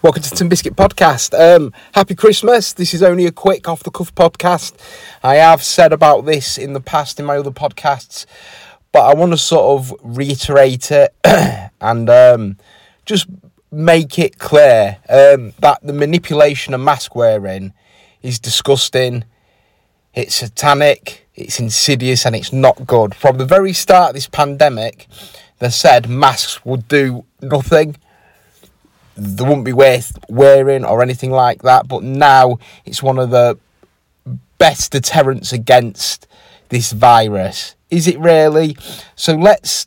Welcome to Tin Biscuit Podcast. Um, happy Christmas. This is only a quick off the cuff podcast. I have said about this in the past in my other podcasts, but I want to sort of reiterate it and um, just make it clear um, that the manipulation of mask wearing is disgusting, it's satanic, it's insidious, and it's not good. From the very start of this pandemic, they said masks would do nothing they wouldn't be worth wearing or anything like that. But now it's one of the best deterrents against this virus. Is it really? So let's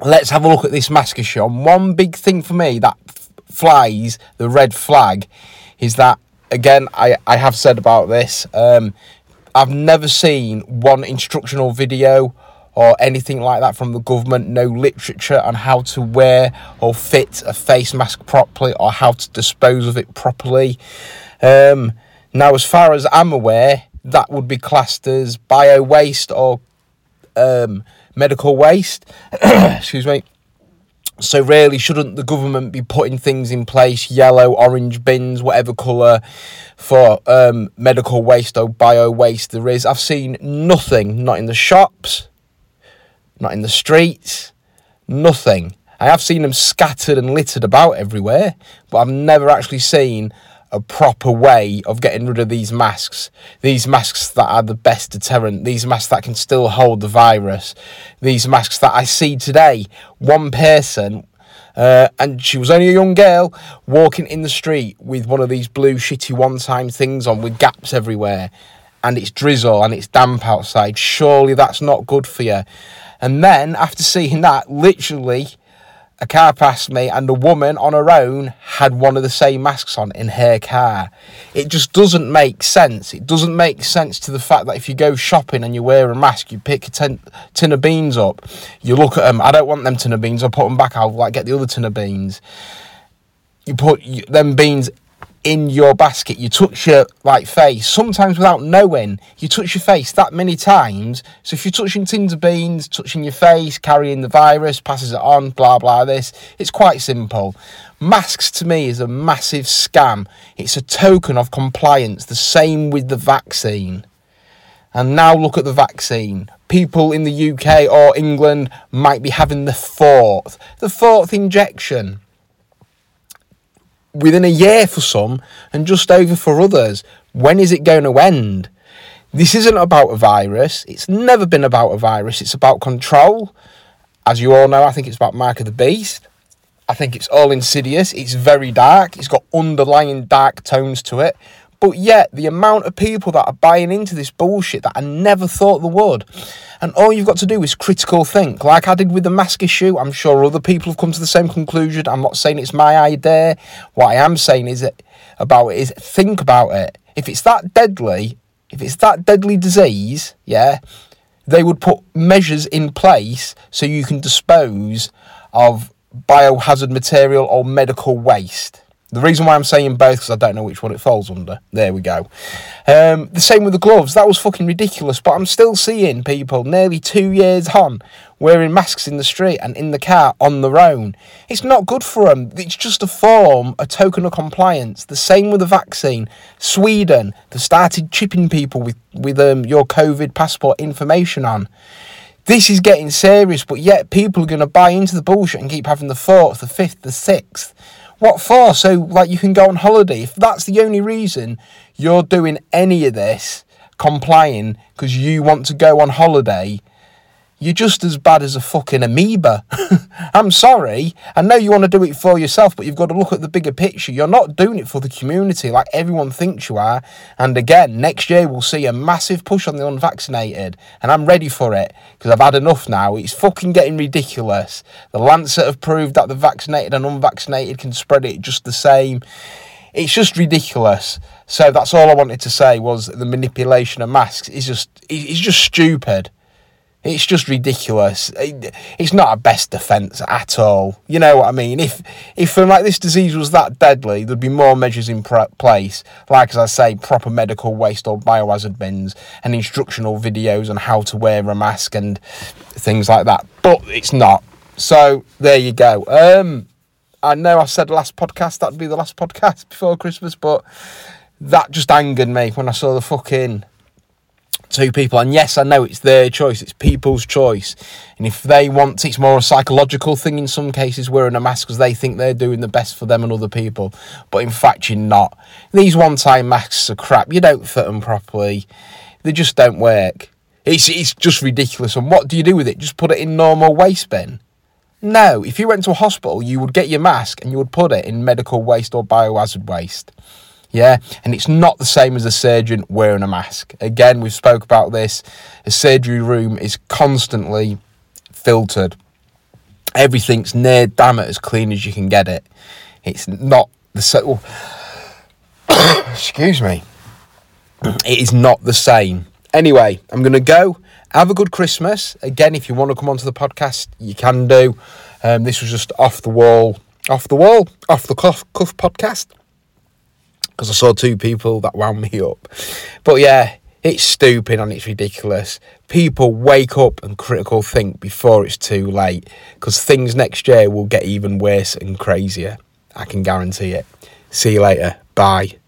let's have a look at this mask. And one big thing for me that f- flies the red flag is that again I, I have said about this. Um, I've never seen one instructional video or anything like that from the government, no literature on how to wear or fit a face mask properly or how to dispose of it properly. Um, now, as far as I'm aware, that would be classed as bio waste or um, medical waste. Excuse me. So, really, shouldn't the government be putting things in place, yellow, orange bins, whatever colour, for um, medical waste or bio waste there is? I've seen nothing, not in the shops, not in the streets, nothing. I have seen them scattered and littered about everywhere, but I've never actually seen a proper way of getting rid of these masks. These masks that are the best deterrent, these masks that can still hold the virus, these masks that I see today. One person, uh, and she was only a young girl, walking in the street with one of these blue shitty one time things on with gaps everywhere, and it's drizzle and it's damp outside. Surely that's not good for you. And then after seeing that, literally, a car passed me and a woman on her own had one of the same masks on in her car. It just doesn't make sense. It doesn't make sense to the fact that if you go shopping and you wear a mask, you pick a tin, tin of beans up, you look at them, I don't want them tin of beans, I'll put them back, I'll like get the other tin of beans. You put them beans in your basket, you touch your like face, sometimes without knowing, you touch your face that many times. So if you're touching tins of beans, touching your face, carrying the virus, passes it on, blah blah this, it's quite simple. Masks to me is a massive scam. It's a token of compliance, the same with the vaccine. And now look at the vaccine. People in the UK or England might be having the fourth, the fourth injection within a year for some and just over for others. When is it going to end? This isn't about a virus. It's never been about a virus. It's about control. As you all know, I think it's about Mark of the Beast. I think it's all insidious. It's very dark. It's got underlying dark tones to it. But yet, the amount of people that are buying into this bullshit that I never thought they would. And all you've got to do is critical think, like I did with the mask issue. I'm sure other people have come to the same conclusion. I'm not saying it's my idea. What I am saying is it, about it is think about it. If it's that deadly, if it's that deadly disease, yeah, they would put measures in place so you can dispose of biohazard material or medical waste. The reason why I'm saying both because I don't know which one it falls under. There we go. Um, the same with the gloves. That was fucking ridiculous. But I'm still seeing people nearly two years on wearing masks in the street and in the car on their own. It's not good for them. It's just a form, a token of compliance. The same with the vaccine. Sweden, they started chipping people with with um, your COVID passport information on. This is getting serious, but yet people are going to buy into the bullshit and keep having the fourth, the fifth, the sixth. What for? So, like, you can go on holiday. If that's the only reason you're doing any of this, complying because you want to go on holiday, you're just as bad as a fucking amoeba. I'm sorry. I know you want to do it for yourself, but you've got to look at the bigger picture. You're not doing it for the community like everyone thinks you are. And again, next year we'll see a massive push on the unvaccinated. And I'm ready for it because I've had enough now. It's fucking getting ridiculous. The Lancet have proved that the vaccinated and unvaccinated can spread it just the same. It's just ridiculous. So that's all I wanted to say was the manipulation of masks is just it's just stupid. It's just ridiculous. It's not a best defence at all. You know what I mean? If if um, like this disease was that deadly, there'd be more measures in place, like as I say, proper medical waste or biohazard bins and instructional videos on how to wear a mask and things like that. But it's not. So there you go. Um, I know I said last podcast that'd be the last podcast before Christmas, but that just angered me when I saw the fucking two people. And yes, I know it's their choice, it's people's choice. And if they want, it's more a psychological thing in some cases, wearing a mask because they think they're doing the best for them and other people. But in fact, you're not. These one time masks are crap. You don't fit them properly, they just don't work. It's, it's just ridiculous. And what do you do with it? Just put it in normal waste bin? No. If you went to a hospital, you would get your mask and you would put it in medical waste or biohazard waste. Yeah, and it's not the same as a surgeon wearing a mask. Again, we've spoke about this. A surgery room is constantly filtered. Everything's near damn it as clean as you can get it. It's not the same. Excuse me. It is not the same. Anyway, I'm going to go. Have a good Christmas. Again, if you want to come onto the podcast, you can do. Um, this was just off the wall, off the wall, off the cuff, cuff podcast because I saw two people that wound me up. But yeah, it's stupid and it's ridiculous. People wake up and critical think before it's too late because things next year will get even worse and crazier. I can guarantee it. See you later. Bye.